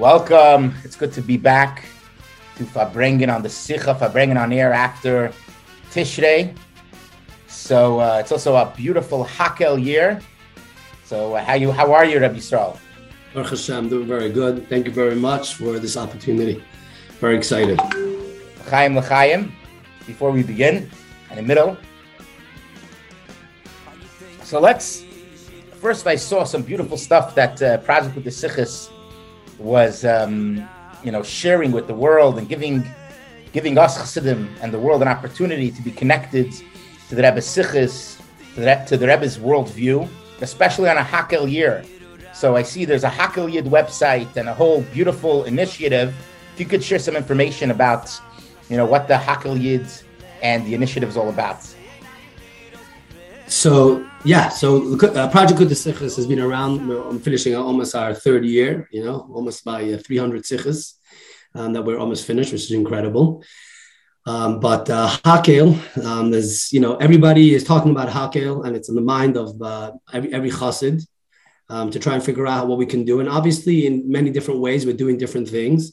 Welcome. It's good to be back to Farbrengen on the Sicha, Farbrengen on air after Tishrei. So uh, it's also a beautiful Hakel year. So uh, how you how are you, Rabbi Yisrael? Baruch Hashem, doing very good. Thank you very much for this opportunity. Very excited. L'chaim, l'chaim. Before we begin, in the middle. So let's. First, I saw some beautiful stuff that uh, Project Likkutei Sichos was, um, you know, sharing with the world and giving, giving us Chassidim and the world an opportunity to be connected to the Rebbe's Sichas, to the, to the Rebbe's worldview, especially on a Hakel year. So I see there's a Hakel Yid website and a whole beautiful initiative. If you could share some information about, you know, what the Hakel Yid and the initiative is all about. So yeah, so uh, Project Likkutei Sichos has been around. I'm finishing almost our third year. You know, almost by uh, 300 sichas um, that we're almost finished, which is incredible. Um, but uh, Hakel, um, is you know everybody is talking about Hakel, and it's in the mind of uh, every every chassid um, to try and figure out what we can do. And obviously, in many different ways, we're doing different things.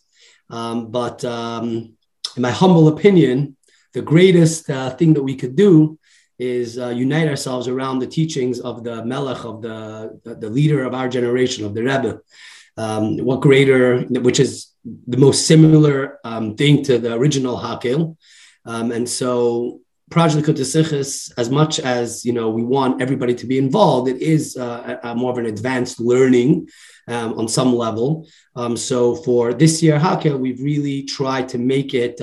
Um, but um, in my humble opinion, the greatest uh, thing that we could do is uh, unite ourselves around the teachings of the Melech, of the, the, leader of our generation, of the Rebbe. Um, what greater, which is the most similar um, thing to the original Hakel. Um, and so Project Likkutei Sichos, as much as you know, we want everybody to be involved. It is uh, a, a more of an advanced learning um, on some level. Um, so for this year Hakel, we've really tried to make it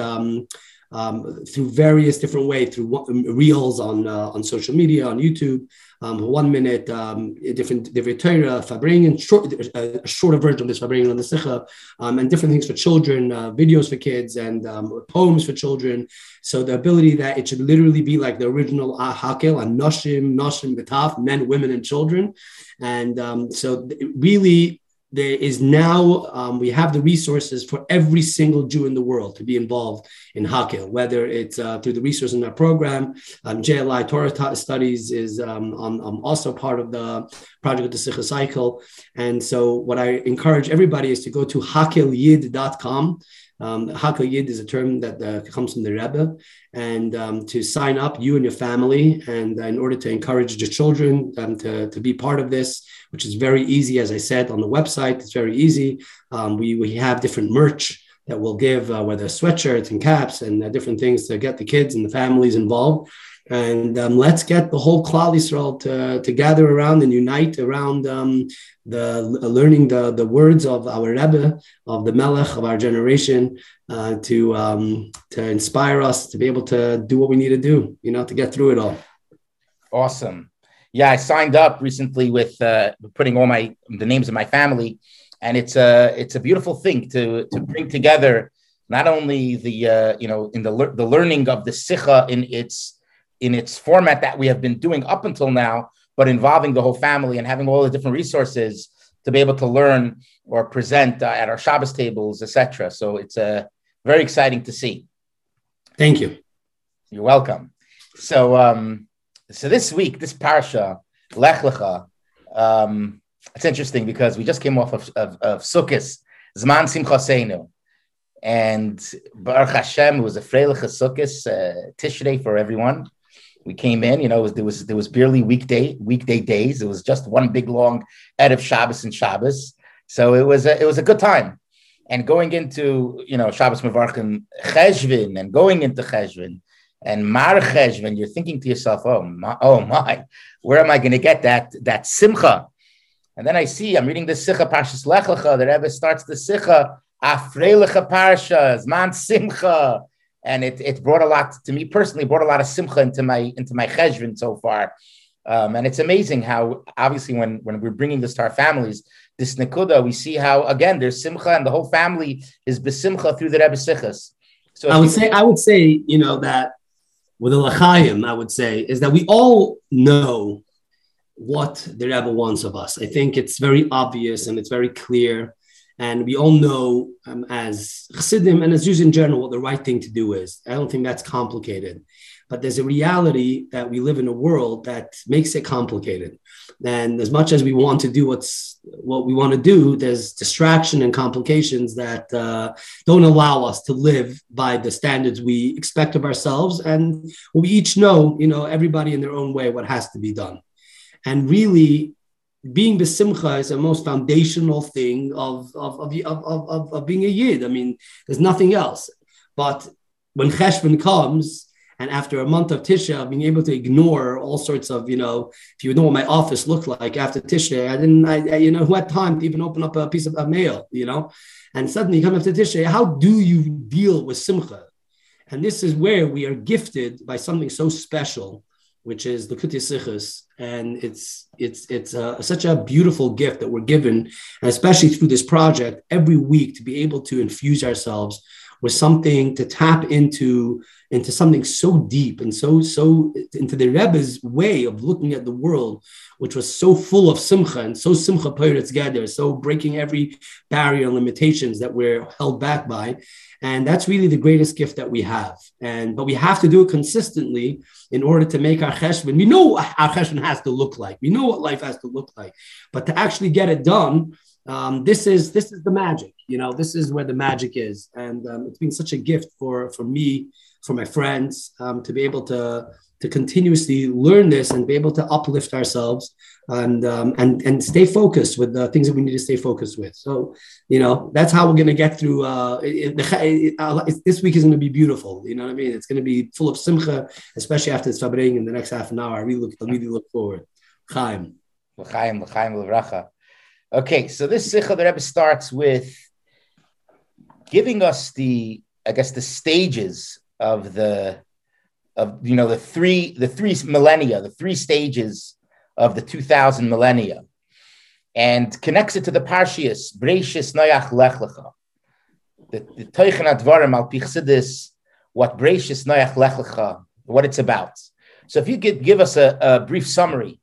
um, through various different ways, through um, reels on uh, on social media, on YouTube, um, one minute, um, different different Torah, Farbrengen, short, uh, a shorter version of this Farbrengen on the Sikha, um, and different things for children, uh, videos for kids, and poems for children. So the ability that it should literally be like the original Hakel and Noshim, Noshim, Betaf, men, women, and children. And so really there is now um, we have the resources for every single Jew in the world to be involved in Hakel, whether it's uh, through the resources in our program. Um, JLI Torah Studies is um, on, um, also part of the project of the Sikha cycle. And so, what I encourage everybody is to go to hakelyid.com. Um, Hakel Yid is a term that uh, comes from the Rebbe, and um, to sign up, you and your family, and uh, in order to encourage the children um, to, to be part of this, which is very easy, as I said on the website, it's very easy. Um, we, we have different merch that we'll give, uh, whether sweatshirts and caps and uh, different things to get the kids and the families involved. And um, let's get the whole Klal Yisrael to, to gather around and unite around um, the learning the, the words of our Rebbe, of the Melech of our generation, uh, to um, to inspire us to be able to do what we need to do, you know, to get through it all. Awesome. Yeah, I signed up recently with uh, putting all my the names of my family, and it's a it's a beautiful thing to to bring together not only the uh, you know in the the learning of the sicha in its in its format that we have been doing up until now, but involving the whole family and having all the different resources to be able to learn or present uh, at our Shabbos tables, etc. So it's uh, very exciting to see. Thank you. You're welcome. So, um, so this week, this parsha, Lech Lecha, um, it's interesting because we just came off of, of, of Sukkot, Zman Simcha and Baruch Hashem, was a Freiliche Sukkot, uh, Tishrei for everyone we came in, you know, was, there was there was barely weekday weekday days. It was just one big long Erev Shabbos and Shabbos. So it was a, it was a good time. And going into you know Shabbos Mevarchim Cheshvan and going into Cheshvan and Mar Cheshvan, you're thinking to yourself, oh my, oh my, where am I going to get that that simcha? And then I see I'm reading the Sikha Parshas Lech Lecha. The Rebbe starts the Sikha Afreilecha Parsha Zman Simcha and it, it brought a lot to me personally brought a lot of simcha into my into my cheshvan so far. Um, and it's amazing how obviously when when we're bringing this to our families this nikuda we see how again there's simcha and the whole family is besimcha through the rebbe sichas. So i would say i would say you know that with the lachayim i would say is that we all know what the rebbe wants of us. I think it's very obvious and it's very clear and we all know um, as Chassidim and as Jews in general what the right thing to do is. I don't think that's complicated. but there's a reality that we live in a world that makes it complicated. And as much as we want to do what's what we want to do, there's distraction and complications that uh, don't allow us to live by the standards we expect of ourselves. And we each know, you know, everybody in their own way what has to be done. And really, being besimcha is the most foundational thing of, of, of, of, of, of being a yid. I mean, there's nothing else. But when Cheshvan comes, and after a month of Tishrei, being able to ignore all sorts of, you know, if you know what my office looked like after Tishrei, I didn't, I, I, you know, who had time to even open up a piece of a mail, you know? And suddenly you come after Tishrei, how do you deal with Simcha? And this is where we are gifted by something so special, which is the Likkutei Sichos. And it's it's it's uh, such a beautiful gift that we're given, and especially through this project, every week to be able to infuse ourselves with something to tap into into something so deep and so so into the Rebbe's way of looking at the world, which was so full of simcha and so simcha put together, so breaking every barrier and limitations that we're held back by, and that's really the greatest gift that we have. And but we have to do it consistently in order to make our cheshvan. We know what our cheshvan has to look like. We know what life has to look like, but to actually get it done um, this is this is the magic you know this is where the magic is and um, it's been such a gift for for me for my friends um, to be able to to continuously learn this and be able to uplift ourselves and um, and and stay focused with the things that we need to stay focused with. So you know that's how we're going to get through uh, it, it, it, this week is going to be beautiful you know what i mean? It's going to be full of simcha especially after it's fabring in the next half an hour. I really look I really look forward. Chaim. Chaim, Chaim, Okay, so this Sikha, the Rebbe starts with giving us the, I guess, the stages of the, of you know, the three, the three millennia, the three stages of the 2000 millennia, and connects it to the Parshias, Breishis Noach Lech Lecha. The Teichen Advarim al Pichsidis, what Breishis Noach Lech Lecha, what it's about. So if you could give us a, a brief summary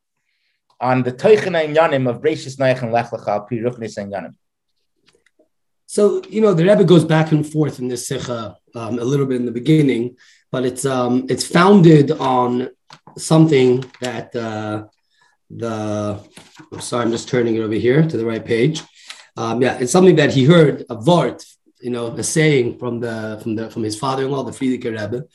on the Teichen Yanim of Breishis Noach and Lech Lecha Pi Ruchnis Yanim. So you know the Rebbe goes back and forth in this Sikha um, a little bit in the beginning, but it's um, it's founded on something that uh, the I'm sorry, I'm just turning it over here to the right page. Um, yeah, it's something that he heard a vart, you know, a saying from the from the from his father-in-law, the Frierdiker Rebbe,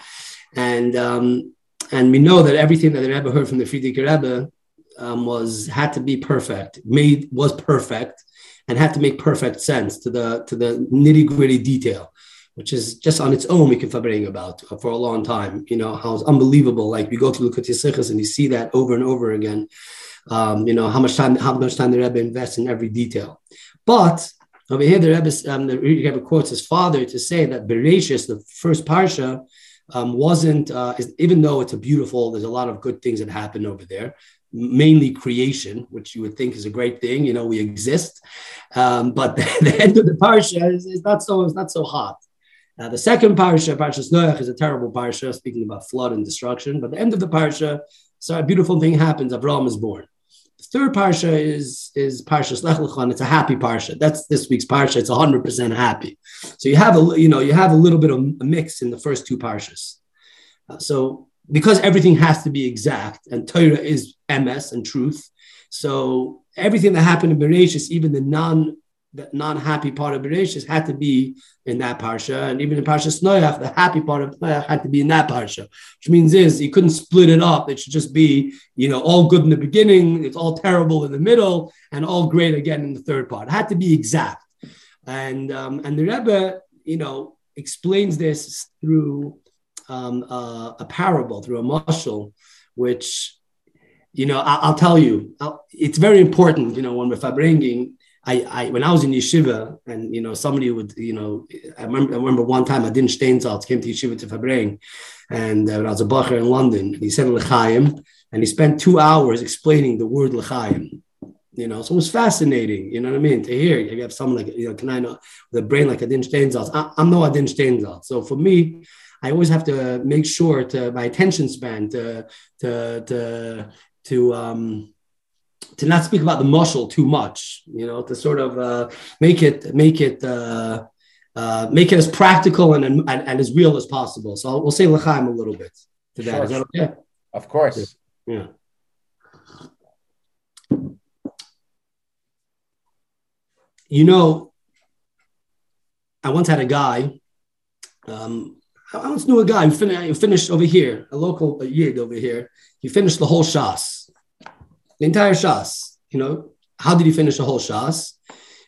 and um, and we know that everything that the Rebbe heard from the Frierdiker Rebbe um, was had to be perfect, made was perfect, and had to make perfect sense to the to the nitty gritty detail, which is just on its own we can fabric about for a long time. You know how it's unbelievable. Like we go to Likkutei Sichos and you see that over and over again. Um, you know how much time how much time the Rebbe invests in every detail, but over here the Rebbe, um, the Rebbe quotes his father to say that Bereshis, the first parsha, um, wasn't uh, even though it's a beautiful. There's a lot of good things that happen over there mainly creation, which you would think is a great thing. You know, we exist, um, but the, end of the parsha is, is, not so is not so hot. Uh, the second parsha, Parshas Noach, is a terrible parsha, speaking about flood and destruction. But the end of the parsha, so a beautiful thing happens. Abraham is born. The third parsha is is Parshas Lech Lecha. It's a happy parsha. That's this week's parsha. It's hundred percent happy. So you have a you know you have a little bit of a mix in the first two parshas. Uh, so because everything has to be exact and Torah is MS and truth. So everything that happened in Bereshis, even the non the non-happy part of Bereshis had to be in that parsha, and even in Parsha Noach, the happy part of Noach had to be in that parsha. Which means is you couldn't split it up. It should just be, you know, all good in the beginning, it's all terrible in the middle, and all great again in the third part. It had to be exact. And um, and the Rebbe, you know, explains this through um, uh, a parable, through a mashal, which, you know, I, will tell you, I'll, it's very important, you know, when we're bringing, I, I, when I was in yeshiva and, you know, somebody would, you know, I remember, I remember one time Adin Steinsaltz came to yeshiva to Fabring and uh, I was a bacher in London, and he said L'chaim, and he spent two hours explaining the word L'chaim you know, so it was fascinating, you know what I mean, to hear. You have someone like, you know, can I know with a brain like Adin Steinsaltz. I'm no Adin Steinsaltz. So for me, I always have to make sure to my attention span to to to to um to not speak about the muscle too much, you know, to sort of uh, make it make it uh, uh, make it as practical and, and, and as real as possible. So we'll say l'chaim a little bit. to that. Sure. Is that okay? Of course. Yeah. You know, I once had a guy. Um, I once knew a guy who fin- finished over here, a local a yid over here. He finished the whole shas, the entire shas. You know, how did he finish the whole shas?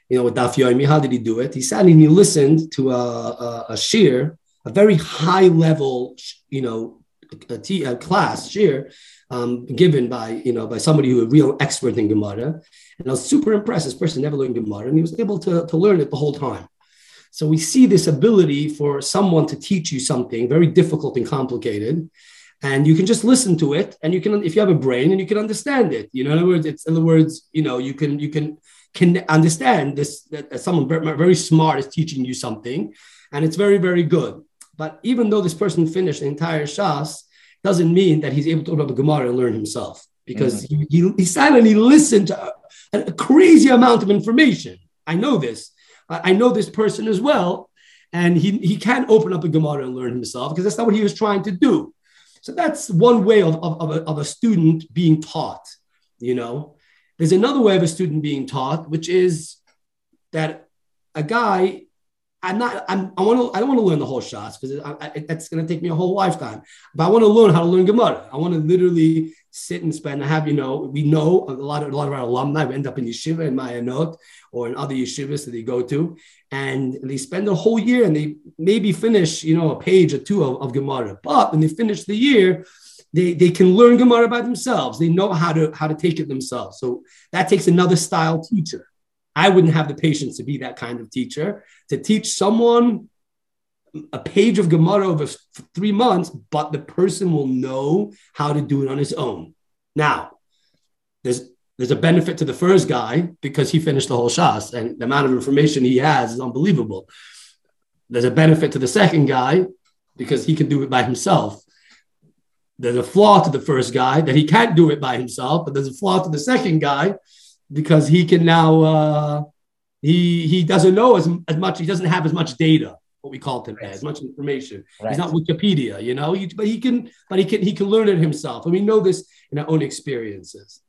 You know, with Daf Yomi, how did he do it? He sat and he listened to a, a, a shiur, a very high level, you know, a, t- a class shiur um, given by you know by somebody who a real expert in Gemara. And I was super impressed. This person never learned Gemara, and he was able to, to learn it the whole time. So we see this ability for someone to teach you something very difficult and complicated, and you can just listen to it, and you can, if you have a brain, and you can understand it. You know, in other words, it's in other words, you know, you can you can can understand this that someone very smart is teaching you something, and it's very very good. But even though this person finished the entire shas, doesn't mean that he's able to open up a Gemara and learn himself because mm-hmm. he, he, he he listened to a, a, crazy amount of information. I know this. I, I know this person as well. And he, he can't open up a Gemara and learn himself because that's not what he was trying to do. So that's one way of, of, of, a, of a student being taught, you know. There's another way of a student being taught, which is that a guy I'm not. I'm. I want to. I don't want to learn the whole shas because that's going to take me a whole lifetime. But I want to learn how to learn Gemara. I want to literally sit and spend. I have. You know, we know a lot of a lot of our alumni end up in yeshiva in Mayanot or in other yeshivas that they go to, and they spend a whole year and they maybe finish. You know, a page or two of, of Gemara. But when they finish the year, they, they can learn Gemara by themselves. They know how to how to take it themselves. So that takes another style teacher. I wouldn't have the patience to be that kind of teacher to teach someone a page of Gemara over three months, but the person will know how to do it on his own. Now, there's there's a benefit to the first guy because he finished the whole shas and the amount of information he has is unbelievable. There's a benefit to the second guy because he can do it by himself. There's a flaw to the first guy that he can't do it by himself, but there's a flaw to the second guy because he can now uh, he he doesn't know as, as much he doesn't have as much data what we call today right. as much information. Right. he's not wikipedia you know? He, but he can but he can he can learn it himself. And we know this in our own experiences.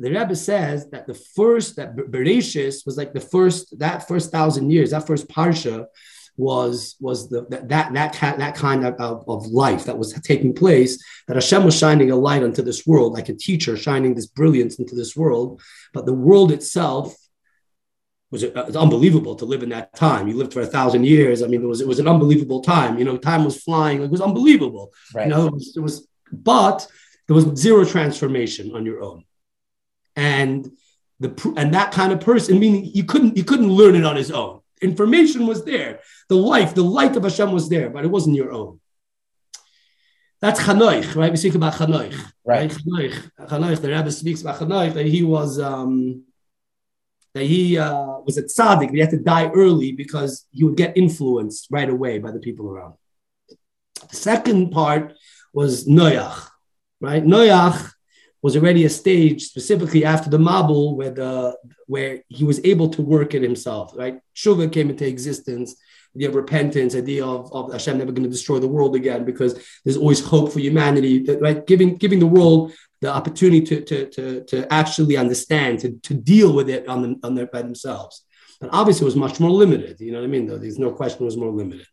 The Rebbe says that the first that Bereshis was like the first that first thousand years that first parsha was was the that that that, that kind of, of life that was taking place that Hashem was shining a light onto this world like a teacher shining this brilliance into this world. But the world itself was it, was unbelievable to live in that time. You lived for a thousand years. I mean, it was it was an unbelievable time. You know, time was flying. It was unbelievable. Right. You know, it was, it was, but there was zero transformation on your own, and the and that kind of person, meaning you couldn't you couldn't learn it on his own. Information was there. The life, the light of Hashem was there, but it wasn't your own. That's Chanoich, right? We speak about Chanoich, right? right? Chanoich, Chanoich. The Rebbe speaks about Chanoich that he was um, that he uh, was a tzaddik. He had to die early because he would get influenced right away by the people around. The second part was Noach, right? Noach was already a stage specifically after the Mabul where the where he was able to work it himself, right? Shuvah came into existence, the idea of repentance, idea of, of Hashem never going to destroy the world again because there's always hope for humanity, right? Giving giving the world the opportunity to, to, to, to actually understand, to, to deal with it on, them, on their, by themselves. But obviously, it was much more limited. You know what I mean? Though there's no question, it was more limited.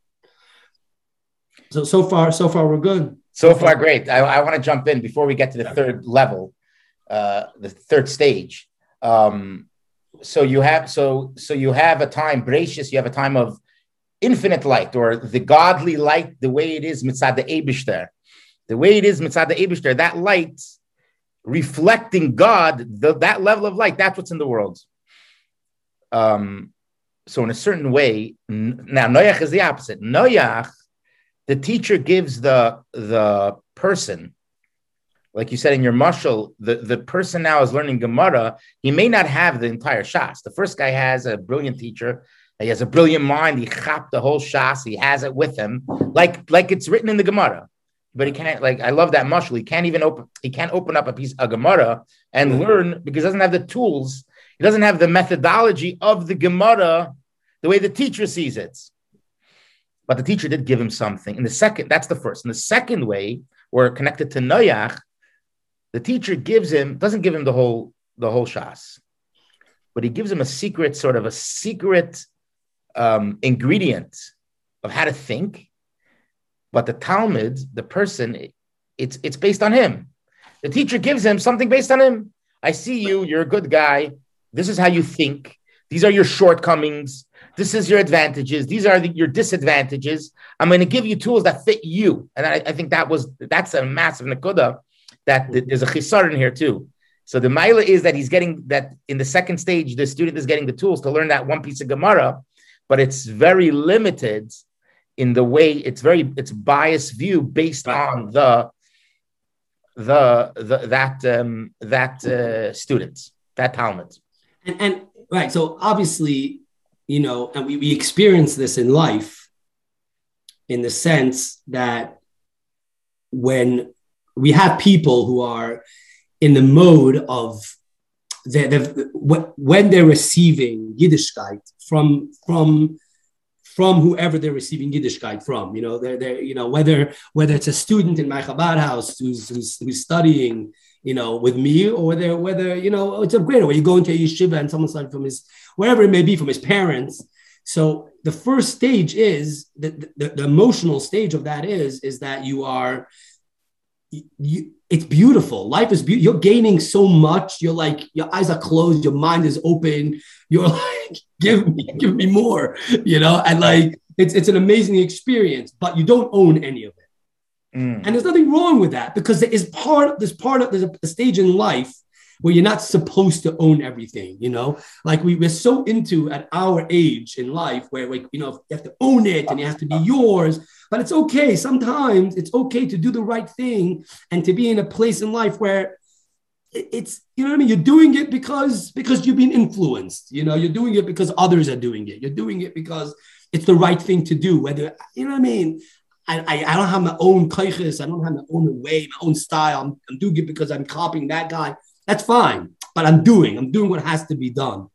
So so far, so far, we're good. So far, great. I, I want to jump in before we get to the third level, uh, the third stage. Um, so you have so so you have a time Bereshis. You have a time of infinite light or the godly light, the way it is mitzad the Abishter, the way it is mitzad the Abishter. That light reflecting God, the, that level of light, that's what's in the world. Um, so in a certain way, now Noach is the opposite. Noach, the teacher gives the the person, like you said in your mushal, the, the person now is learning Gemara. He may not have the entire shas. The first guy has a brilliant teacher. He has a brilliant mind. He chap the whole shas. He has it with him, like like it's written in the Gemara but he can't like I love that mushal. He can't even open he can't open up a piece of Gemara and mm-hmm. learn because he doesn't have the tools. He doesn't have the methodology of the Gemara the way the teacher sees it. But the teacher did give him something. And the second, that's the first. And the second way, or connected to Noach, the teacher gives him doesn't give him the whole the whole shas, but he gives him a secret sort of a secret um, ingredient of how to think. But the Talmid, the person, it's it's based on him. The teacher gives him something based on him. I see you. You're a good guy. This is how you think. These are your shortcomings. This is your advantages. These are the, your disadvantages. I'm going to give you tools that fit you. And I, I think that was that's a massive nakuda. That there's a chisar in here too. So the mila is that he's getting that in the second stage, the student is getting the tools to learn that one piece of Gemara, but it's very limited in the way it's very it's biased view based on the the, the that um, that uh, students that Talmid. And, and right, so obviously, you know, and we, we experience this in life in the sense that when we have people who are in the mode of they when they're receiving Yiddishkeit from from from whoever they're receiving Yiddishkeit from. You know, they're, they're you know whether whether it's a student in my Chabad house who's, who's, who's studying you know with me or whether whether you know it's a great way you go into a yeshiva and someone's like from his wherever it may be from his parents. So the first stage is the, the, the emotional stage of that is is that you are you, it's beautiful. Life is beautiful. You're gaining so much. You're like, your eyes are closed, your mind is open. You're like, give me, give me more, you know? And like, it's, it's an amazing experience, but you don't own any of it. Mm. And there's nothing wrong with that because there is part, there's part of, there's a, a stage in life where you're not supposed to own everything, you know? Like we, we're so into at our age in life where, like, you know, you have to own it and it has to be yours. But it's okay. Sometimes it's okay to do the right thing and to be in a place in life where it's you know what I mean. You're doing it because because you've been influenced. You know, you're doing it because others are doing it. You're doing it because it's the right thing to do. Whether you know what I mean. I, I, I don't have my own kaiches. I don't have my own way, my own style. I'm, I'm doing it because I'm copying that guy. That's fine. But I'm doing. I'm doing what has to be done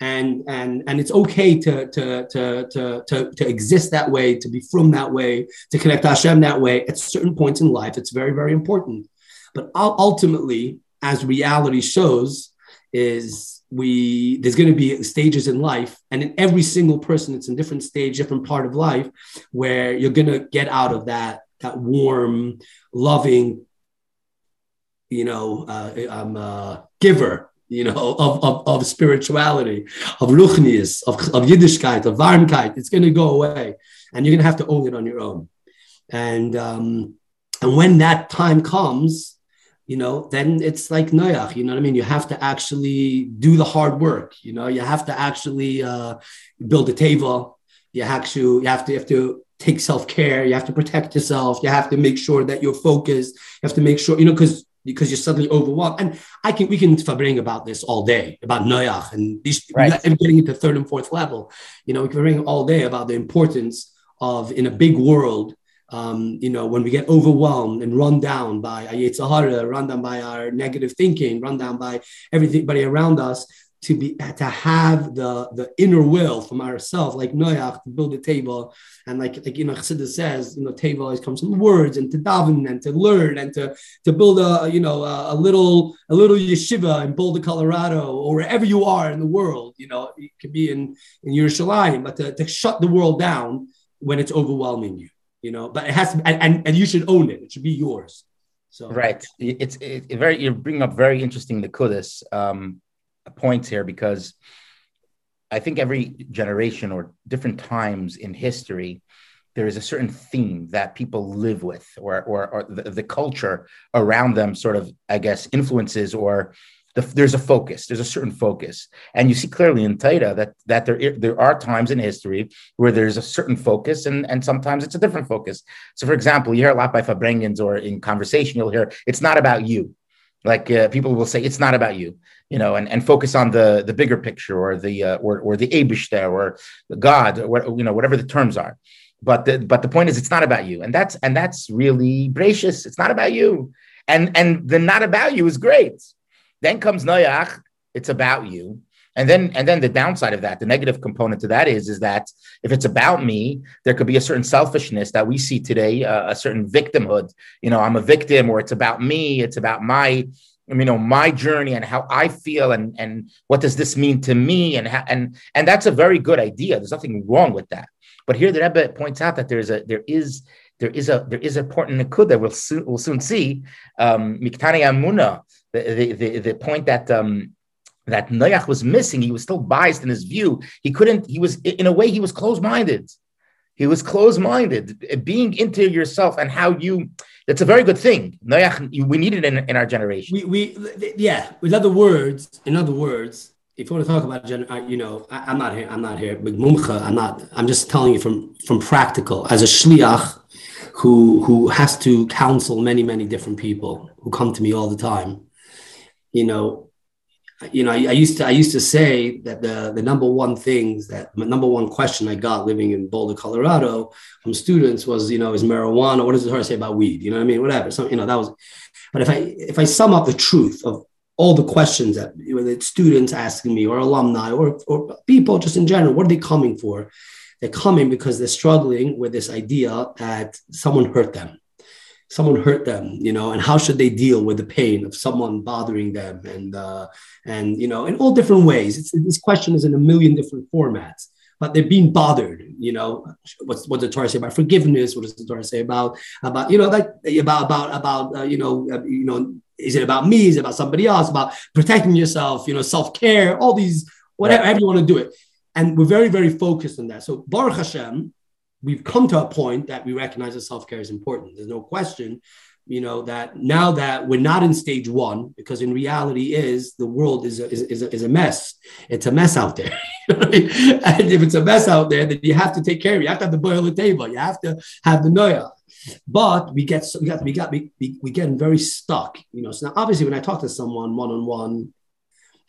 and and and it's okay to to to to to, to exist that way, to be from that way, to connect Hashem that way. At certain points in life, it's very very important. But ultimately, as reality shows, is we there's going to be stages in life, and in every single person, it's in different stage, different part of life, where you're going to get out of that that warm, loving, you know, uh, I'm a giver you know, of, of, of spirituality, of ruchnius, of, of Yiddishkeit, of Varmkeit. It's going to go away, and you're going to have to own it on your own. And um, and when that time comes, you know, then it's like Noach. You know what I mean? You have to actually do the hard work. You know, you have to actually uh, build a table. You have to you have to you have to take self care. You have to protect yourself. You have to make sure that you're focused. You have to make sure you know because because you're suddenly overwhelmed. And I can we can fabring about this all day about Noach and these right. getting into third and fourth level. You know, we can bring all day about the importance of in a big world. Um, you know, when we get overwhelmed and run down by our Yetzer Hara, run down by our negative thinking, run down by everybody around us, to be to have the the inner will from ourselves, like Noach, to build a table, and like like you know Chassidus says, you know, table always comes from words and to daven and to learn and to to build a you know a, a little a little yeshiva in Boulder, Colorado, or wherever you are in the world. You know, it could be in in Yerushalayim, but to, to shut the world down when it's overwhelming you. You know, but it has to, and, and, and you should own it. It should be yours. So right, it's it, it very you bring up very interesting the kudus. Um, points here because I think every generation or different times in history, there is a certain theme that people live with, or or, or the, the, culture around them sort of, I guess, influences or the, there's a focus. There's a certain focus, and you see clearly in Taita that that there there are times in history where there's a certain focus, and and sometimes it's a different focus. So, for example, you hear a lot by Fabrengens or in conversation, you'll hear it's not about you. Like uh, people will say, it's not about you you know, and, and focus on the the bigger picture or the uh, or or the Abishter or God or what, you know whatever the terms are. But the but the point is, it's not about you, and that's and that's really Bereshis. It's not about you, and and the not about you is great. Then comes Noach. It's about you, And then and then the downside of that, the negative component to that is is that if it's about me, there could be a certain selfishness that we see today, uh, a certain victimhood. You know, I'm a victim, or it's about me, it's about my you know my journey and how I feel and and what does this mean to me and how, and and that's a very good idea. There's nothing wrong with that. But here the Rebbe points out that there's a there is there is a there is a important nikud that we'll soon we'll soon see. Um, Miktani Amuna, the, the the point that um, that Noach was missing. He was still biased in his view. He couldn't. He was in a way he was closed minded. He was closed minded. Being into yourself and how you that's a very good thing. Noach, We need it in, in our generation. We, we, yeah. In other words, in other words, if you want to talk about, uh, you know, I, am not here. I'm not here. but mumcha, I'm not. I'm just telling you from from practical as a shliach who who has to counsel many many different people who come to me all the time. You know, you know, I, I, used to I used to say that the the number one things that my number one question I got living in Boulder, Colorado, from students was, you know, is marijuana? What does the Torah say about weed? You know what I mean? Whatever. So you know that was. But if I if I sum up the truth of all the questions that whether it's students asking me or alumni or or people just in general, what are they coming for? They're coming because they're struggling with this idea that someone hurt them someone hurt them you know and how should they deal with the pain of someone bothering them? And uh, and you know in all different ways. It's, this question is in a million different formats but they're being bothered you know what's what the torah say about forgiveness? What does the torah say about about you know like about about about uh, you know uh, you know is it about me? Is it about somebody else? About protecting yourself you know self-care all these whatever right. you want to do it. And we're very very focused on that. So baruch hashem we've come to a point that we recognize that self-care is important. There's no question, you know, that now that we're not in stage one, because in reality is the world is a, is, is, a, is a mess. It's a mess out there. and if it's a mess out there, then you have to take care of it. You have to have the boil the table. You have to have the noya. But we get we got we got we, we, we get very stuck, you know. So now obviously when I talk to someone one on one,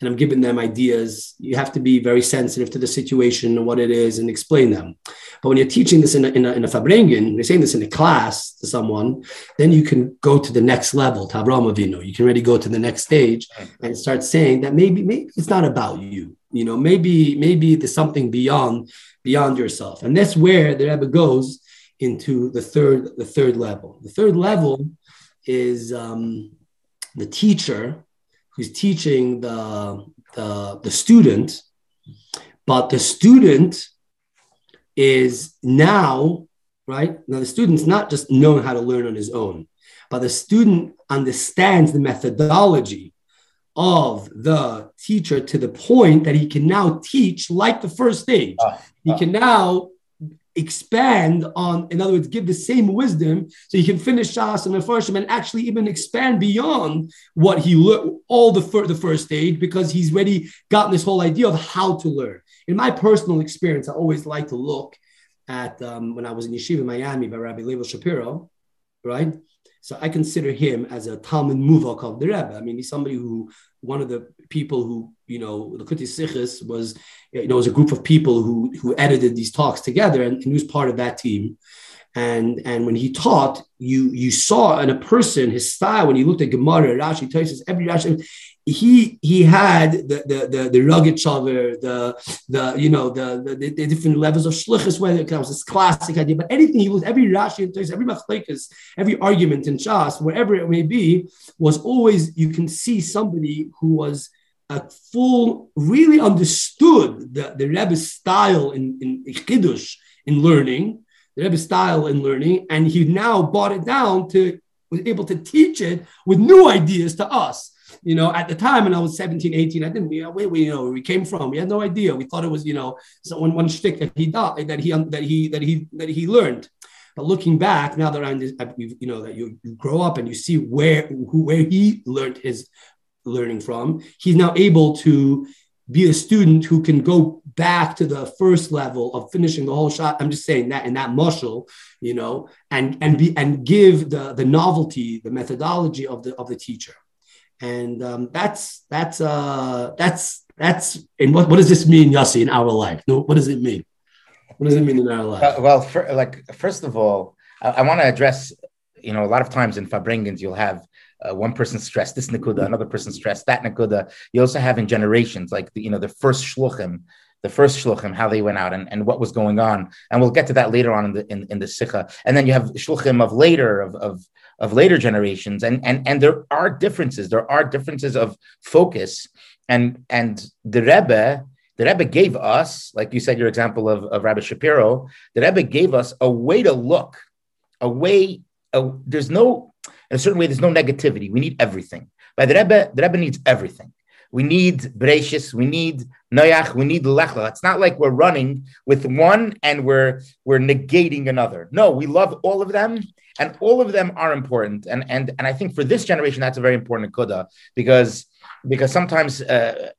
and I'm giving them ideas, you have to be very sensitive to the situation and what it is and explain them. But when you're teaching this in a, in a, in a Fabrengen, you're saying this in a class to someone, then you can go to the next level, Avinu. You can really go to the next stage and start saying that maybe, maybe it's not about you. You know, maybe, maybe there's something beyond, beyond yourself. And that's where the Rebbe goes into the third, the third level. The third level is um, the teacher who's teaching the, the, the student, but the student is now, right? Now, the student's not just knowing how to learn on his own, but the student understands the methodology of the teacher to the point that he can now teach like the first stage. Uh, uh. He can now expand on, in other words, give the same wisdom so he can finish Shas and Mefarshim and actually even expand beyond what he learned, all the, fir- the first stage, because he's already gotten this whole idea of how to learn. In my personal experience, I always like to look at um, when I was in Yeshiva in Miami by Rabbi Leibel Shapiro, right? So I consider him as a Talmid Muvhak of the Rebbe. I mean, he's somebody who, one of the people who, you know, the Likkutei Sichos was, you know, was a group of people who who edited these talks together, and, and he was part of that team. And and when he taught, you you saw in a person his style when you looked at Gemara, Rashi, Tosis, every Rashi, he he had the the the, the Rogatchover, the the you know the, the, the different levels of shlichus, whether it comes. this classic idea, but anything he was every Rashi and every machlekes, every argument in Shas, wherever it may be, was always you can see somebody who was a full, really understood the, the Rebbe's style in in Kiddush in learning, the Rebbe's style in learning, and he now brought it down to was able to teach it with new ideas to us you know, at the time when I was 17, 18, I didn't, know, uh, where we, you know, where we came from. We had no idea. We thought it was, you know, one, one shtick that he died, that he, that he, that he, that he learned. But looking back, now that I'm, you know, that you, you grow up and you see where, who, where he learned his learning from, he's now able to be a student who can go back to the first level of finishing the whole shot. I'm just saying that in that muscle, you know, and and be and give the the novelty, the methodology of the of the teacher and um, that's that's uh, that's that's and what, what does this mean, Yossi, in our life? No, what does it mean? What does it mean in our life? Uh, well, for, like first of all, I, I want to address. You know, a lot of times in Fabrengens, you'll have uh, one person stressed this nakuda, another person stressed that nakuda. You also have in generations, like the, you know the first shluchim, the first shluchim, how they went out and, and what was going on, and we'll get to that later on in the in, in the sikha. And then you have shluchim of later of, of of later generations, and and and there are differences. There are differences of focus, and and the Rebbe. The Rebbe gave us, like you said, your example of, of Rabbi Shapiro, the Rebbe gave us a way to look, a way, a, there's no in a certain way, there's no negativity. We need everything. By the Rebbe, the Rebbe needs everything. We need Bereshis, we need Noach, we need Lechla. It's not like we're running with one and we're we're negating another. No, we love all of them, and all of them are important. And and and I think for this generation, that's a very important kuda because because sometimes uh,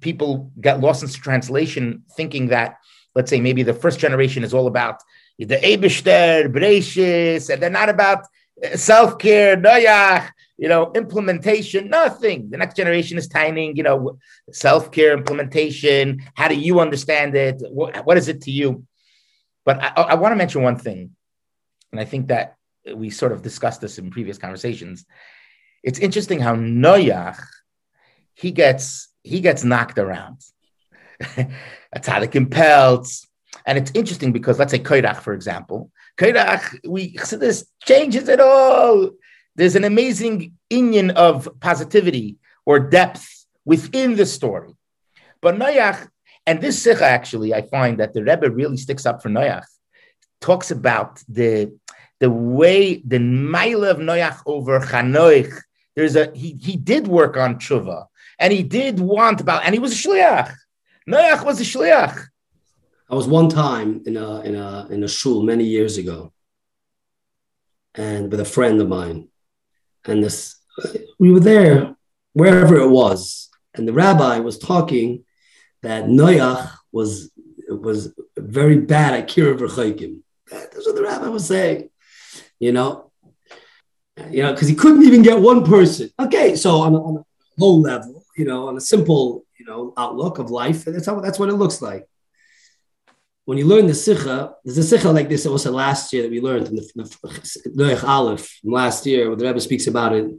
people get lost in translation, thinking that let's say maybe the first generation is all about the Eibishter, Bereshis, and they're not about self care, noyach, you know, implementation, nothing. The next generation is timing, you know, self care implementation. How do you understand it? What, what is it to you? But I, I want to mention one thing, and I think that we sort of discussed this in previous conversations. It's interesting how Noyach he gets he gets knocked around. a tzaddik in peltz. And it's interesting because let's say Koirach, for example, Kairach, we this changes it all. There's an amazing union of positivity or depth within the story. But Noach, and this sikha actually, I find that the Rebbe really sticks up for Noach, talks about the the way the mile of Noach over Chanoich. There's a he he did work on tshuva, and he did want about, and he was a shliach. Noach was a shliach. I was one time in a in a in a shul many years ago, and with a friend of mine, and this we were there wherever it was, and the rabbi was talking that Noach was was very bad at kiruv rechokim. That's what the rabbi was saying, you know, you know, because he couldn't even get one person. Okay, so on a, on a low level, you know, on a simple, you know, outlook of life, that's how that's what it looks like when you learn the Sikha, there's a Sikha like this that was last year that we learned in the, the Aleph last year, where the Rebbe speaks about it.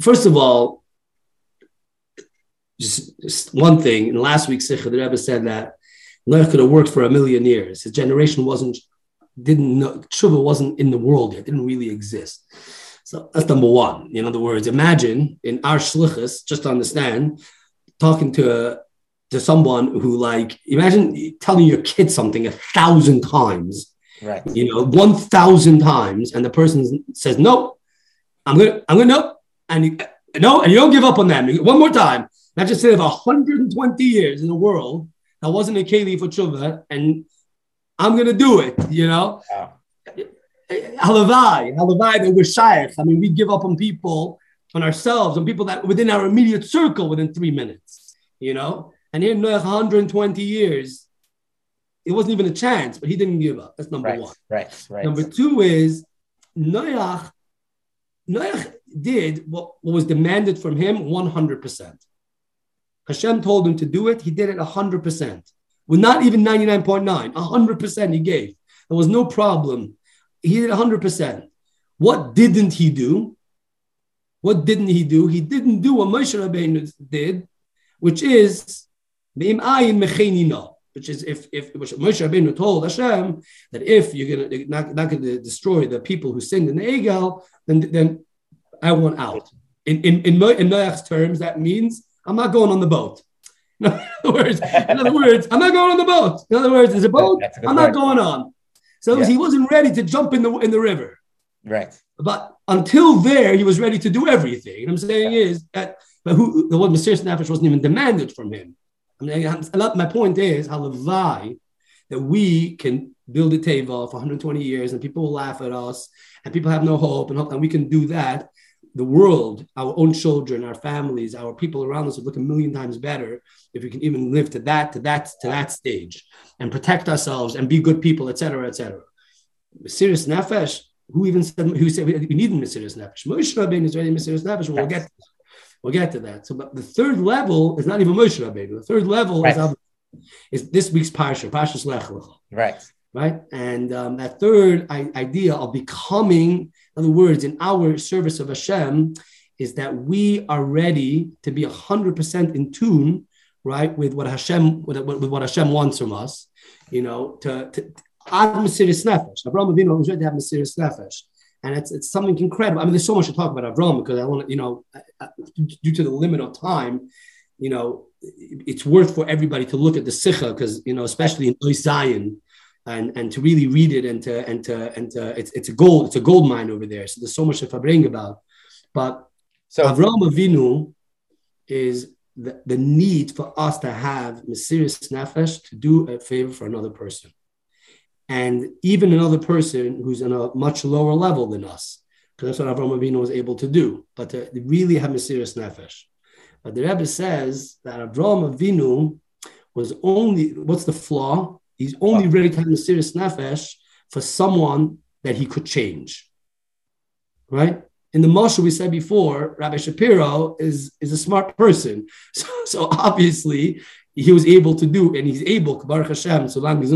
First of all, just, just one thing, in last week's Sikha, the Rebbe said that Noach could have worked for a million years. His generation wasn't, didn't know, Tshuva wasn't in the world yet, didn't really exist. So that's number one. In other words, imagine in our shlichus, just to understand, talking to a to someone who like imagine telling your kid something a thousand times right. you know 1000 times and the person says no i'm gonna i'm gonna no and you, no and you don't give up on them. One more time. Not just say of 120 years in the world that wasn't a keli for tshuva and i'm gonna do it you know? Wow. halavai halavai that we're shaykh. I mean we give up on people on ourselves on people that within our immediate circle within three minutes you know and here Noach 120 years, it wasn't even a chance, but he didn't give up. That's number right, one. Right, right. Number two is Noach, Noach did what, what was demanded from him 100%. Hashem told him to do it. He did it 100%. With not even 99.9, 100% he gave. There was no problem. He did 100%. What didn't he do? What didn't he do? He didn't do what Moshe Rabbeinu did, which is which is if if which Moshe Rabbeinu told Hashem that if you're gonna you're not, not to destroy the people who sinned in the Egel, then then I want out. In in in, in Noach's terms, that means I'm not going on the boat. In other words, in other words, I'm not going on the boat. In other words, there's a boat. A I'm not going on. So yeah. he wasn't ready to jump in the in the river. Right. But until there, he was ready to do everything. And I'm saying yeah. is that, but who the what Mesiris Nefesh wasn't even demanded from him. I mean, my point is, halavai, that we can build a teva for 120 years and people will laugh at us and people have no hope and hope and we can do that. The world, our own children, our families, our people around us would look a million times better if we can even live to that, to that, to that stage and protect ourselves and be good people, etc., etc. Serious nefesh. Who even said who said we need a serious nefesh? Moshe Rabbeinu is ready, serious nefesh. We'll get We'll get to that. So, but the third level is not even Moshe Rabbeinu. The third level right. is, is this week's parsha, Parshas Lech Right. Right. And um, that third I- idea of becoming In other words, in our service of Hashem, is that we are ready to be 100% in tune, right, with what Hashem, with, with what Hashem wants from us, you know, to, to Ad Mesiris Nefesh. Abraham Avinu was ready to have Mesiris Nefesh. And it's, it's something incredible. I mean, there's so much to talk about Avram because I want to, you know, due to the limit of time, you know, it's worth for everybody to look at the Sikha because, you know, especially in Ois Zion, and and to really read it and to and to and to, it's it's a gold it's a gold mine over there. So there's so much to bring about. But so Avraham Avinu is the, the need for us to have Mesiris Nefesh to do a favor for another person. And even another person who's on a much lower level than us, because that's what Avraham Avinu was able to do, but to really have a Mesiris Nefesh. But the Rebbe says that Avraham Avinu was only, what's the flaw? He's only ready to have a Mesiris Nefesh for someone that he could change. Right? In the Moshe we said before, Rabbi Shapiro is, is a smart person. So, so obviously he was able to do, and he's able, Baruch Hashem, so long as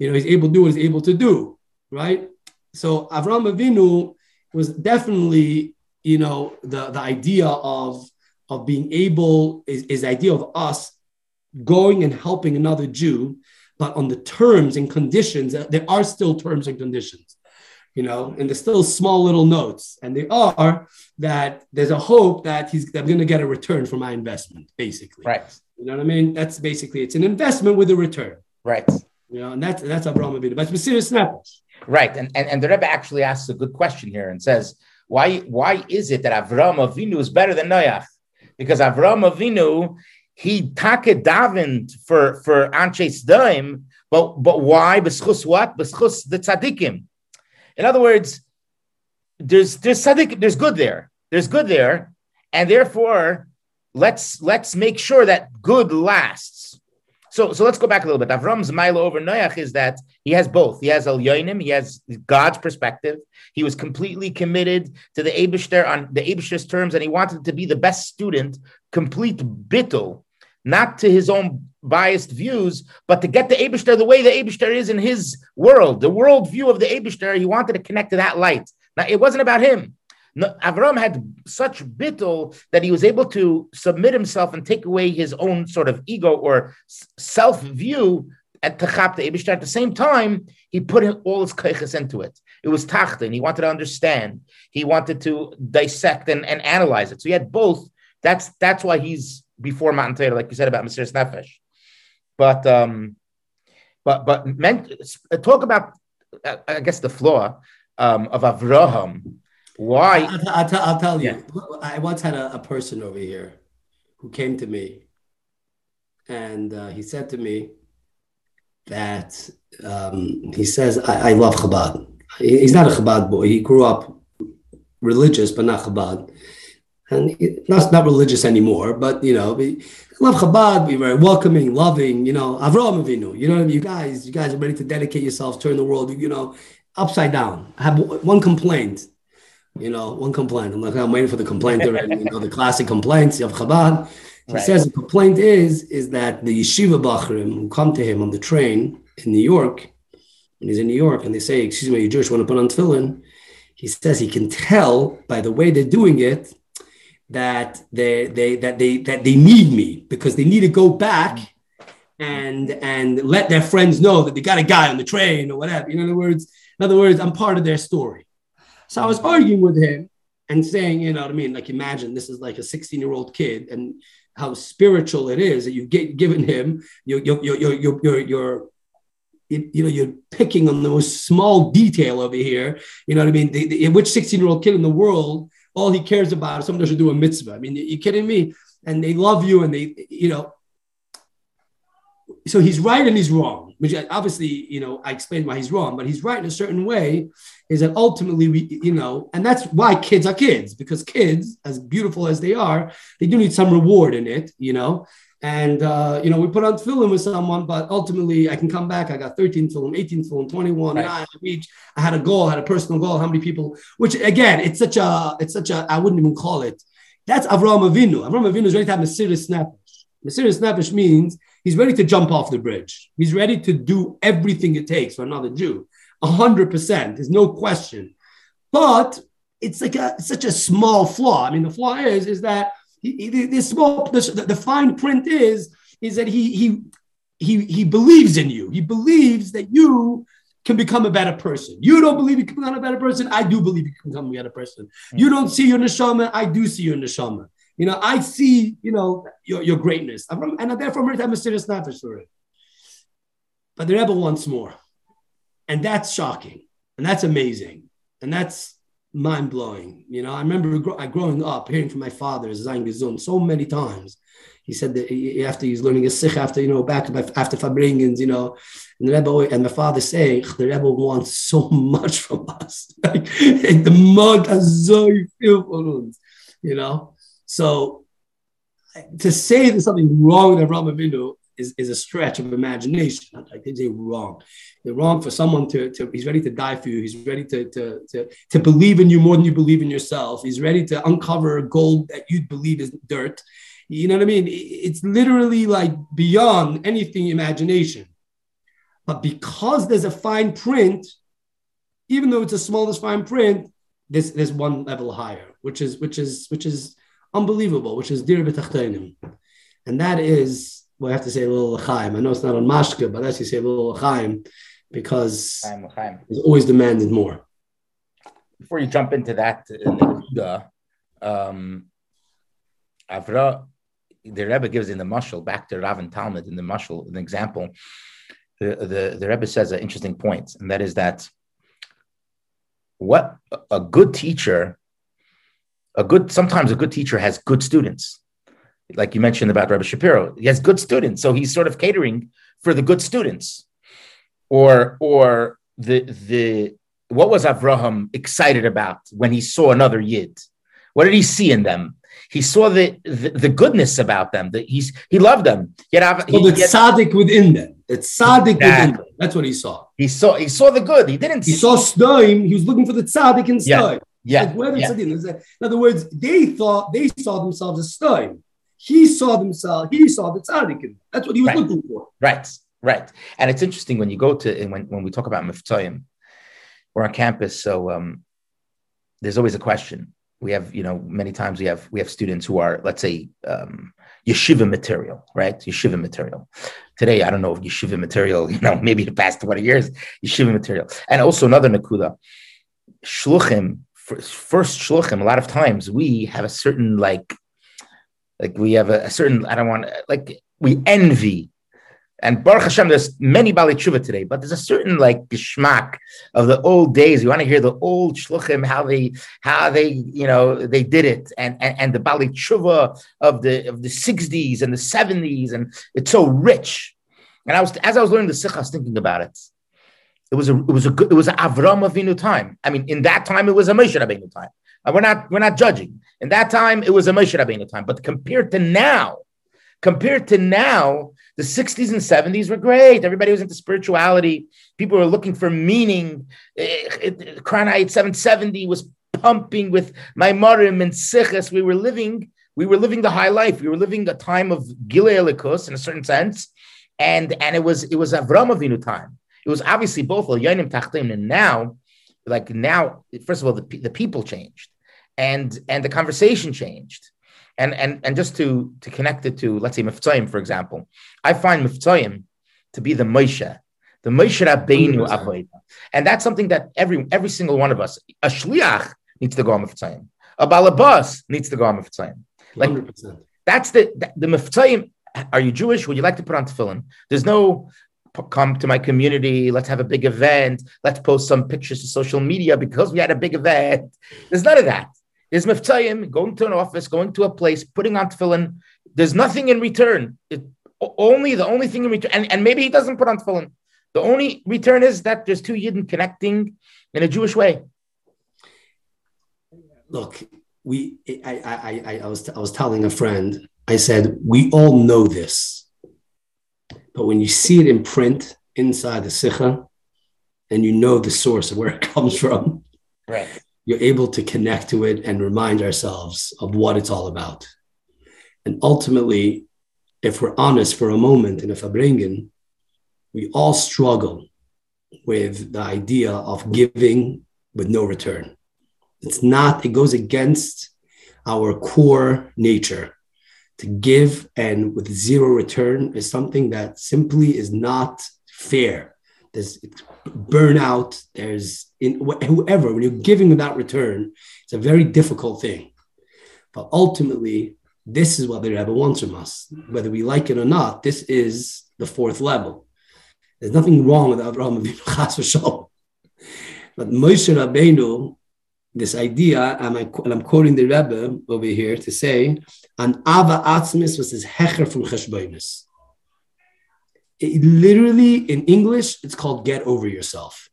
you know, he's able to do what he's able to do, right? So Avram Avinu was definitely, you know, the, the idea of, of being able, is, is the idea of us going and helping another Jew, but on the terms and conditions, uh, there are still terms and conditions you know, and there's still small little notes, and they are that there's a hope that he's I'm going to get a return for my investment, basically. Right. You know what I mean? That's basically it's an investment with a return. Right. Know, and that's that's Abraham Avinu. But serious snappers. Right, and, and and the Rebbe actually asks a good question here and says, why why is it that Avram Avinu is better than Noach? Because Avram Avinu he take davened for for Anshei Sedom, but but why? B'schus what? B'schus the tzaddikim. In other words, there's there's something there's good there. There's good there, and therefore let's let's make sure that good lasts. So so let's go back a little bit. Avram's milo over Noach is that he has both. He has El Yoinim, he has God's perspective. He was completely committed to the Abishter on the Abishter's terms, and he wanted to be the best student, complete bittul, not to his own biased views, but to get the Abishter the way the Abishter is in his world, the world view of the Abishter, he wanted to connect to that light. Now, it wasn't about him. No, Avram had such bittul that he was able to submit himself and take away his own sort of ego or self view at Tachap the. At the same time, he put all his kaiches into it. It was tachtin. He wanted to understand. He wanted to dissect and, and analyze it. So he had both. That's that's why he's before Matan Torah, like you said about Mesiris Nefesh. But um, but but meant, talk about uh, I guess the flaw um, of Avraham. Why? I'll, I'll, t- I'll tell you. I once had a, a, person over here who came to me, and uh, he said to me that um, he says, I, I love Chabad." He's not a Chabad boy. He grew up religious, but not Chabad and not, not religious anymore, but you know, we love Chabad, be very welcoming, loving, you know, Avraham Avinu, you know what I mean? You guys, you guys are ready to dedicate yourselves, turn the world, you know, upside down. I have one complaint, you know, one complaint. I'm like, I'm waiting for the complaint already, you know, the classic complaints of Chabad. He right. says the complaint is, is that the yeshiva bachrim who come to him on the train in New York, when he's in New York, and they say, excuse me, you Jewish want to put on tefillin, he says he can tell by the way they're doing it that they they that they that they need me because they need to go back and and let their friends know that they got a guy on the train or whatever. In other words, in other words, I'm part of their story. So I was arguing with him and saying, you know what I mean? Like imagine this is like a 16 year old kid and how spiritual it is that you've get, given him. You're you're you're you're you're, you're you know, you're picking on the most small detail over here. You know what I mean? The, the, which 16 year old kid in the world all he cares about is someone should do a mitzvah. I mean, you kidding me? And they love you, and they, you know. So he's right and he's wrong. Which obviously, you know, I explained why he's wrong, but he's right in a certain way. Is that ultimately we, you know, and that's why kids are kids because kids, as beautiful as they are, they do need some reward in it, you know. And, uh, you know, we put on tefillin with someone, but ultimately I can come back. I got 13 tefillin, 18 tefillin, 21, right. nine, each. I had a goal, I had a personal goal. How many people, which again, it's such a, it's such a, I wouldn't even call it. That's Avraham Avinu. Avraham Avinu is ready to have Mesiris Nefesh. Mesiris Nefesh means he's ready to jump off the bridge. He's ready to do everything it takes for another Jew. 100%. There's no question. but it's like a such a small flaw. I mean, the flaw is is that he, he, the small the, the fine print is is that he he he he believes in you. He believes that you can become a better person. You don't believe you can become a better person. I do believe you can become a better person. You hmm. don't see your neshama. I do see your neshama. You know, I see, you know, your, your greatness. I'm from, and therefore, I'm a serious story. But the Rebbe wants more. And that's shocking. And that's amazing. And that's mind blowing. You know, I remember growing up hearing from my father, Zayn Gezun, so many times he said that he, after he's learning a sikh, after, you know, back after Farbrengens, you know, and the Rebbe, and my father say, the Rebbe wants so much from us. like, the mud you know. So to say there's something wrong with Avraham Avinu is, is a stretch of imagination. Like they say wrong. They're wrong for someone to, to he's ready to die for you. He's ready to, to, to, to believe in you more than you believe in yourself. He's ready to uncover gold that you believe is dirt. You know what I mean? It's literally like beyond anything imagination. But because there's a fine print, even though it's the smallest fine print, there's, there's one level higher, which is which is which is unbelievable, which is dir b'tachtenim. And that is, well, I have to say a little l'chaim. I know it's not on mashka, but I actually say a little l'chaim because it's always demanded more. Before you jump into that, uh, um, Avra, the Rebbe gives in the Mashal back to Rav and Talmid in the Mashal an example. The, the, the Rebbe says an interesting point, and that is that what a good teacher, a good sometimes a good teacher has good students. Like you mentioned about Rabbi Shapiro, he has good students, so he's sort of catering for the good students. Or or the the what was Avraham excited about when he saw another Yid? What did he see in them? He saw the, the, the goodness about them. That he's he loved them. Yet, he, well, the tzaddik within them. It's tzaddik exactly. within them. That's what he saw. He saw he saw the good. He didn't. He see. saw Snoim. He was looking for the tzaddik in Snoim. Yeah. Like yeah. In other words, they thought they saw themselves as Snoim. He saw themselves. He saw the tzaddik. That's what he was right. looking for. Right. Right. And it's interesting when you go to when when we talk about Miftoyim, we're on campus, so um, there's always a question we have you know many times we have we have students who are let's say um, yeshiva material right yeshiva material today i don't know if yeshiva material you know maybe the past 20 years yeshiva material and also another nakuda shluchim first shluchim a lot of times we have a certain like like we have a, a certain i don't want like we envy and Baruch Hashem, there's many Bali Tshuva today, but there's a certain like geschmack of the old days. You want to hear the old shluchim, how they, how they, you know, they did it, and and, and the Bali Tshuva of the of the 60s and the 70s, and it's so rich. And I was as I was learning the Sikh, I was thinking about it. It was a it was a it was an Avram Avinu time. I mean, in that time, it was a Moshe Rabbeinu time. And we're not we're not judging. In that time, it was a Moshe Rabbeinu time. But compared to now, compared to now, the 60s and 70s were great. Everybody was into spirituality. People were looking for meaning. Eh, Crown Heights 770 was pumping with Maimorim and Sichas. We were living, we were living the high life. We were living a time of Gilei Elikus in a certain sense. And, and it was it was Avram Avinu time. It was obviously both Yanim Tachtim and now, like now, first of all, the, the people changed and and the conversation changed and and and just to to connect it to let's say Miftzayim, for example, I find Miftzayim to be the Moshe, the Moshe Rabbeinu Avodah, and that's something that every every single one of us, a shliach needs to go on Miftzayim, a balabas needs to go on Miftzayim. Like 100%. that's the the, the Miftzayim. Are you Jewish? Would you like to put on tefillin? There's no come to my community. Let's have a big event. Let's post some pictures to social media because we had a big event. There's none of that. There's miftayim, going to an office, going to a place, putting on tefillin. There's nothing in return. It, only the only thing in return, and, and maybe he doesn't put on tefillin. The only return is that there's two Yidden connecting in a Jewish way. Look, we I, I, I, I was I was telling a friend, I said, we all know this. But when you see it in print inside the sicha, and you know the source of where it comes from, right you're able to connect to it and remind ourselves of what it's all about. And ultimately, if we're honest for a moment in a Farbrengen, we all struggle with the idea of giving with no return. It's not, it goes against our core nature. To give and with zero return is something that simply is not fair. There's burnout, there's in whoever, when you're giving without return, it's a very difficult thing. But ultimately, this is what the Rebbe wants from us. Whether we like it or not, this is the fourth level. There's nothing wrong with Avraham Avinu But Moshe Rabbeinu, this idea, and, I'm quoting the Rebbe over here to say, an Ava Atzmis was his hecher from Cheshbonis. It, literally, in English, it's called get over yourself.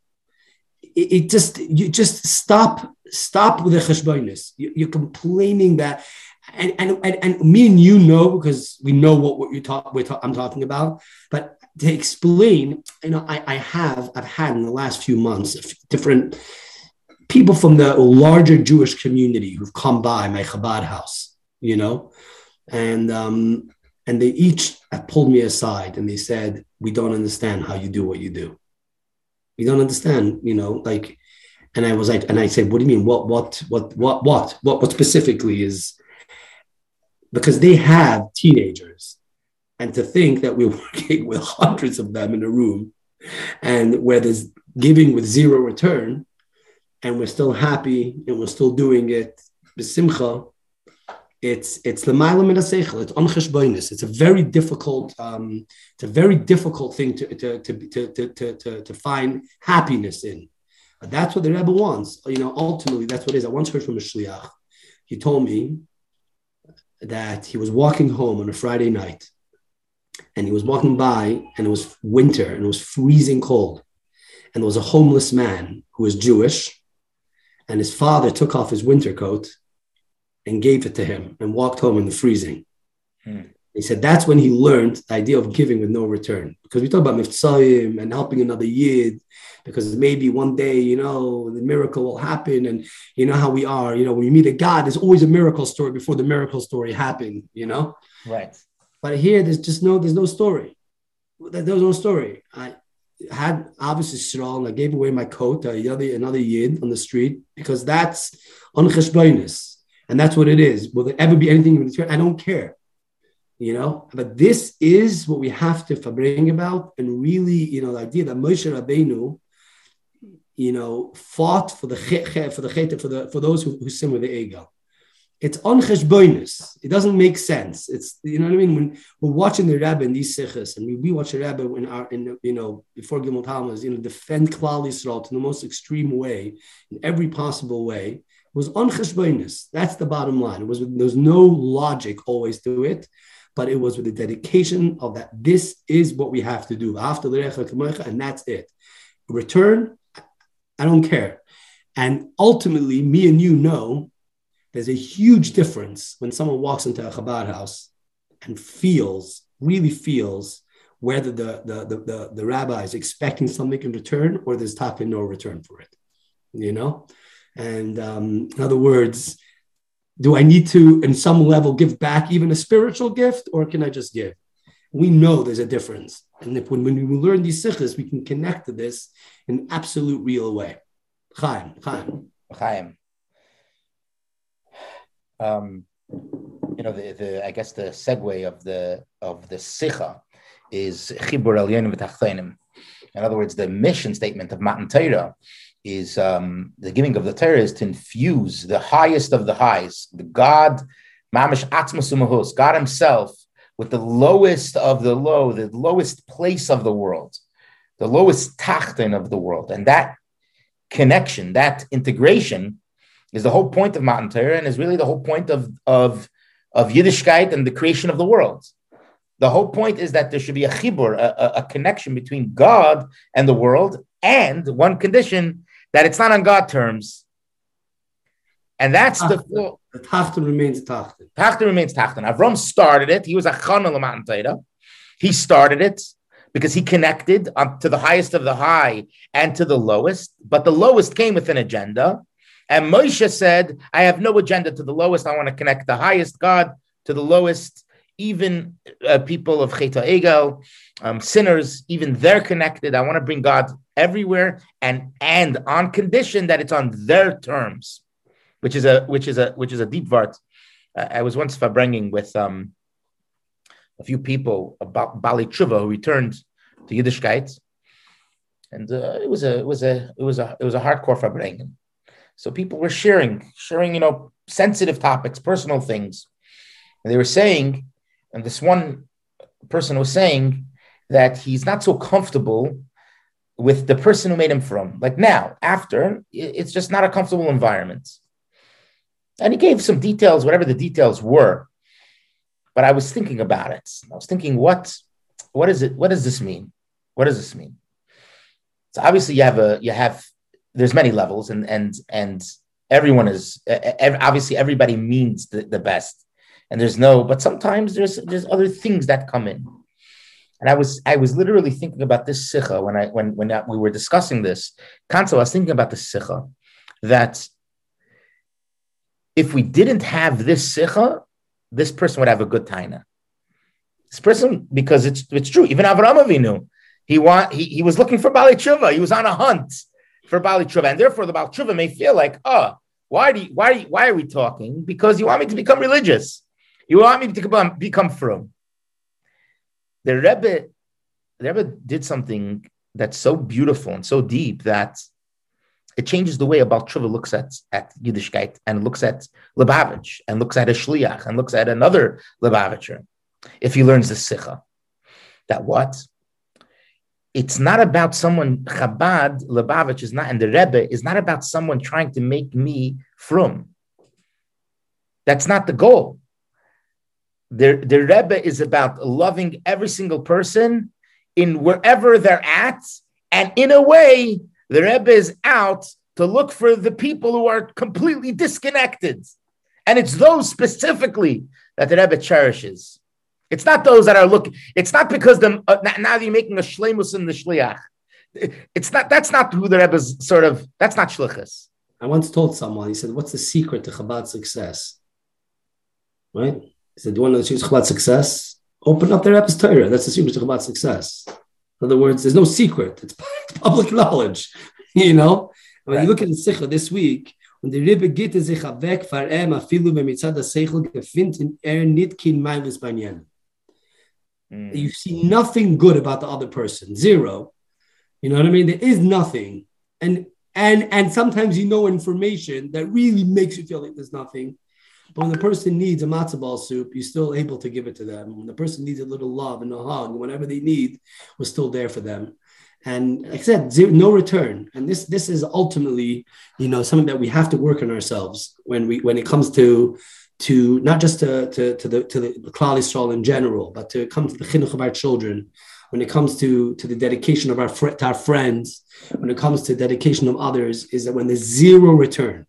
It, it just, you just stop, stop with the Cheshbonis. You, you're complaining that and, and, and, and, me and you know because we know what, what you talk, we're ta- I'm talking about. But to explain, you know, I, I have, I've had in the last few months different people from the larger Jewish community who've come by my Chabad house, you know, and um, and they each pulled me aside and they said, "We don't understand how you do what you do. We don't understand, you know, like." And I was like, and I said, "What do you mean? What, what, what, what, what, what, what specifically is?" Because they have teenagers and to think that we're working with hundreds of them in a room and where there's giving with zero return and we're still happy and we're still doing it b'simcha, it's it's the seichel. It's oncheshboinus. It's a very difficult. Um, it's a very difficult thing to to to to to to, to find happiness in. But that's what the Rebbe wants. You know, ultimately, that's what it is. I once heard from a shliach. He told me that he was walking home on a Friday night, and he was walking by and it was winter and it was freezing cold and there was a homeless man who was jewish and his father took off his winter coat and gave it to him and walked home in the freezing hmm. he said that's when he learned the idea of giving with no return because we talk about miftsayim and helping another yid because maybe one day you know the miracle will happen and you know how we are you know when you meet a god there's always a miracle story before the miracle story happened you know right but here, there's just no, there's no story. There's no story. I had obviously strong. I gave away my coat uh, to another, another yid on the street because that's on and that's what it is. Will there ever be anything in return? I don't care, you know. But this is what we have to bring about, and really, you know, the idea that Moshe Rabbeinu, you know, fought for the for the for the for those who, who sin with the ego it's on cheshbonis. It doesn't make sense. It's you know what I mean. When we're watching the rabbi in these sikhs, and we, watch the rabbi in our in you know before Gimel Tammuz, you know, defend Klal Yisrael to the most extreme way, in every possible way, it was on cheshbonis. That's the bottom line. It was there's no logic always to it, but it was with the dedication of that. This is what we have to do. After the and that's it. Return, I don't care. And ultimately, me and you know there's a huge difference when someone walks into a Chabad house and feels, really feels, whether the, the, the, the, the rabbi is expecting something in return or there's talk no return for it, you know? And um, in other words, do I need to, in some level, give back even a spiritual gift or can I just give? We know there's a difference. And if when, when we learn these sikhs, we can connect to this in absolute real way. Chaim, Chaim. Chaim um, you know, the, the I guess the segue of the of the sicha is chibur el In other words, the mission statement of Matan Torah is um, the giving of the Torah is to infuse the highest of the highs, the God, mamish atzmasumahus, God Himself, with the lowest of the low, the lowest place of the world, the lowest tachton of the world, and that connection, that integration is the whole point of Matan Torah and is really the whole point of, of, of Yiddishkeit and the creation of the world. The whole point is that there should be a chibur, a, a, connection between God and the world, and one condition that it's not on God terms. And that's the the the Tachton remains Tachton. Tachton remains Tachton. Avram started it. He was a Chanel Torah. He started it because he connected to the highest of the high and to the lowest. But the lowest came with an agenda, and Moshe said, I have no agenda to the lowest. I want to connect the highest God to the lowest, even uh, people of Cheta Egel, um, sinners, even they're connected. I want to bring God everywhere and, and on condition that it's on their terms. which is a which is a which is a deep vart. I was once fabringing with um, a few people about Bali Tshuva who returned to Yiddishkeit, and uh, it was a it was a it was a it was a hardcore fabringing. So people were sharing sharing you know sensitive topics, personal things, and they were saying, and this one person was saying that he's not so comfortable with the person who made him from. Like now, after, it's just not a comfortable environment. And he gave some details, whatever the details were. But I was thinking about it. I was thinking, what, what is it? What does this mean? What does this mean? So obviously, you have a, you have, there's many levels, and and and everyone is obviously everybody means the, the best, and there's no, but sometimes there's there's other things that come in. And I was I was literally thinking about this sicha when I when when we were discussing this. Kanzel, I was thinking about the sicha that if we didn't have this sicha, this person would have a good taina. This person, because it's it's true. Even Avram Avinu, he want he, he was looking for Bali. He was on a hunt for Bali Tshuva, and therefore the Bali Tshuva may feel like, oh, why do you, why why are we talking? Because you want me to become religious. You want me to become become from the Rebbe, the Rebbe did something that's so beautiful and so deep that it changes the way about Tshuva looks at, at Yiddishkeit and looks at Lubavitch and looks at a Shliach and looks at another Lubavitcher if he learns the Sicha. That what? It's not about someone, Chabad, Lubavitch is not, and the Rebbe is not about someone trying to make me from. That's not the goal the, the Rebbe is about loving every single person in wherever they're at. And in a way, the Rebbe is out to look for the people who are completely disconnected. And it's those specifically that the Rebbe cherishes. It's not those that are looking, it's not because the, uh, now you're making a shlemus in the shliach. It's not, that's not who the Rebbe's sort of, that's not shlichus. I once told someone, he said, what's the secret to Chabad success? Right? He said, "Do you want to achieve Chabad success? Open up their Rebbe's Torah. That's the secret to Chabad success. In other words, there's no secret. It's public knowledge. you know, when right. you look at the Sicha this week, when the Rebbe geht sich weg vor ihm, afilu b'mitzad ha-seichel gefindt in er nit kin meilis banyan. Hmm. You see nothing good about the other person, zero. You know what I mean? There is nothing, and and and sometimes you know information that really makes you feel like there's nothing, but when the person needs a matzah ball soup, you're still able to give it to them. When the person needs a little love and a hug, whatever they need, we're still there for them. And like I said, zero, no return. And this this is ultimately, you know, something that we have to work on ourselves when we when it comes to to not just to, to, to the to the Klal Yisrael in general, but to come to the chinuch of our children, when it comes to, to the dedication of our, to our friends, when it comes to dedication of others, is that when there's zero return,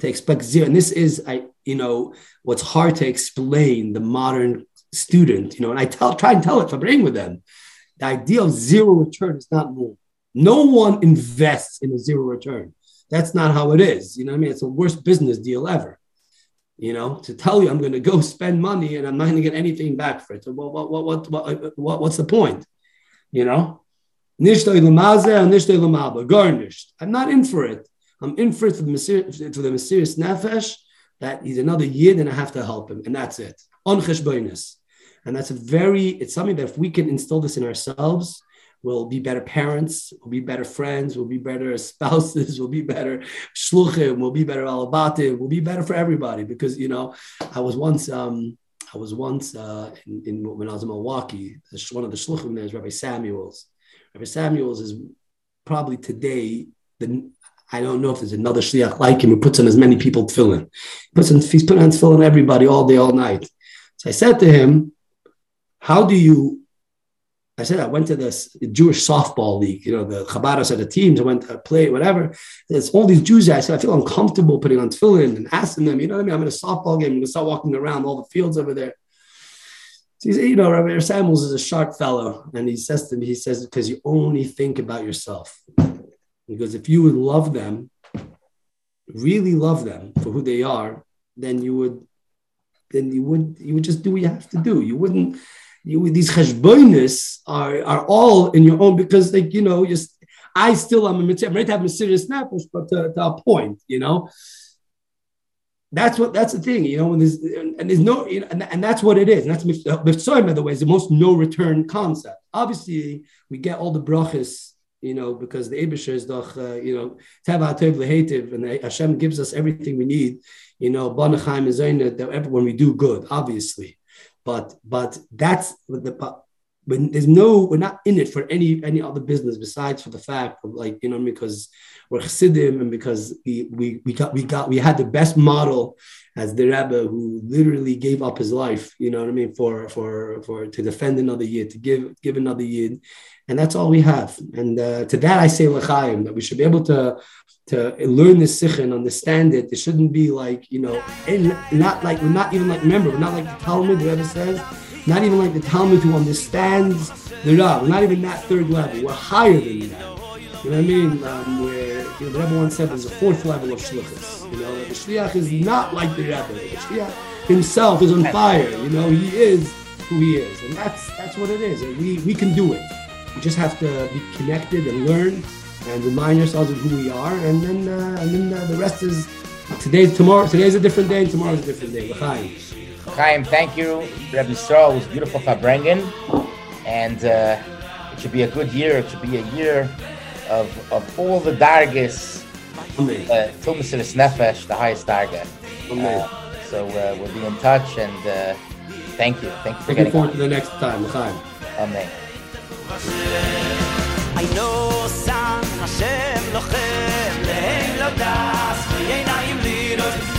to expect zero. And this is, I, you know, what's hard to explain the modern student, you know, and I tell, try and tell it, to bring with them. The idea of zero return is not normal. No one invests in a zero return. That's not how it is. You know what I mean? It's the worst business deal ever. You know, to tell you I'm going to go spend money and I'm not going to get anything back for it. So what, what, what, what, what, what's the point? You know? Garnished. I'm not in for it. I'm in for, mysterious, for the mesiris nefesh that he's another yid and I have to help him, and that's it. On cheshbonis. And that's a very, it's something that if we can instill this in ourselves, we'll be better parents, we'll be better friends, we'll be better spouses, we'll be better shluchim, we'll be better alabatim, we'll be better for everybody. Because, you know, I was once, um, I was once uh, in, in, when I was in Milwaukee, one of the shluchim there is Rabbi Samuels. Rabbi Samuels is probably today the I don't know if there's another shliach like him who puts on as many people tefillin. He puts on, he's putting on tefillin everybody all day, all night. So I said to him, "How do you?" I said I went to this Jewish softball league. You know, the Chabad said the teams. I went to play whatever. It's all these Jews. I said I feel uncomfortable putting on tefillin and asking them. You know what I mean? I'm in a softball game. I'm gonna start walking around all the fields over there. So you know, Rabbi Samuels is a sharp fellow, and he says to me, he says, because you only think about yourself. Because if you would love them, really love them for who they are, then you would, then you would, you would just do what you have to do. You wouldn't, you these cheshbonis are are all in your own because like you know just I still am a I'm ready to have a mesiris nefesh, but to, to, a point, you know. that's what that's the thing, you know. When there's and there's no, you know, and, and that's what it is. And that's Mifsoim, by the way, is the most no return concept. Obviously, we get all the brachas, you know, because the Abisha is doch, uh, you know, Tev Lehetiv, and Hashem gives us everything we need, you know, is that when we do good, obviously. But but that's the when there's no, we're not in it for any any other business besides for the fact of like, you know, because we're chassidim and because we, we, we got we got we had the best model as the Rebbe who literally gave up his life, you know what I mean, for for for to defend another year, to give give another year, and that's all we have. And uh, to that I say l'chaim that we should be able to to learn this sikh and understand it. It shouldn't be like you know, and not like we're not even like remember we're not like the Talmid. The Rebbe says, not even like the Talmid who understands the Rav. We're not even that third level. We're higher than that. You know what I mean? Um, where you know, the Rebbe once said there's a fourth level of shlichus. You know, the shliach is not like the Rebbe. The shliach himself is on fire. You know, he is who he is, and that's that's what it is. And we we can do it. We just have to be connected and learn and remind ourselves of who we are, and then uh, and then uh, the rest is today's Tomorrow, today's a different day, and tomorrow's a different day. L'chaim. Chaim, thank you. Rabbi Yisrael was beautiful for Brengen. And uh, it should be a good year. It should be a year of, of all the dargis, uh, Tumasiris Nefesh, the highest darga. Uh, so uh, we'll be in touch. And uh, thank you. Thank you for Looking forward on. to the next time. Chaim. Amen. I know Sam Hashem Lochem Lehem Lodas V'yein Ayim Liros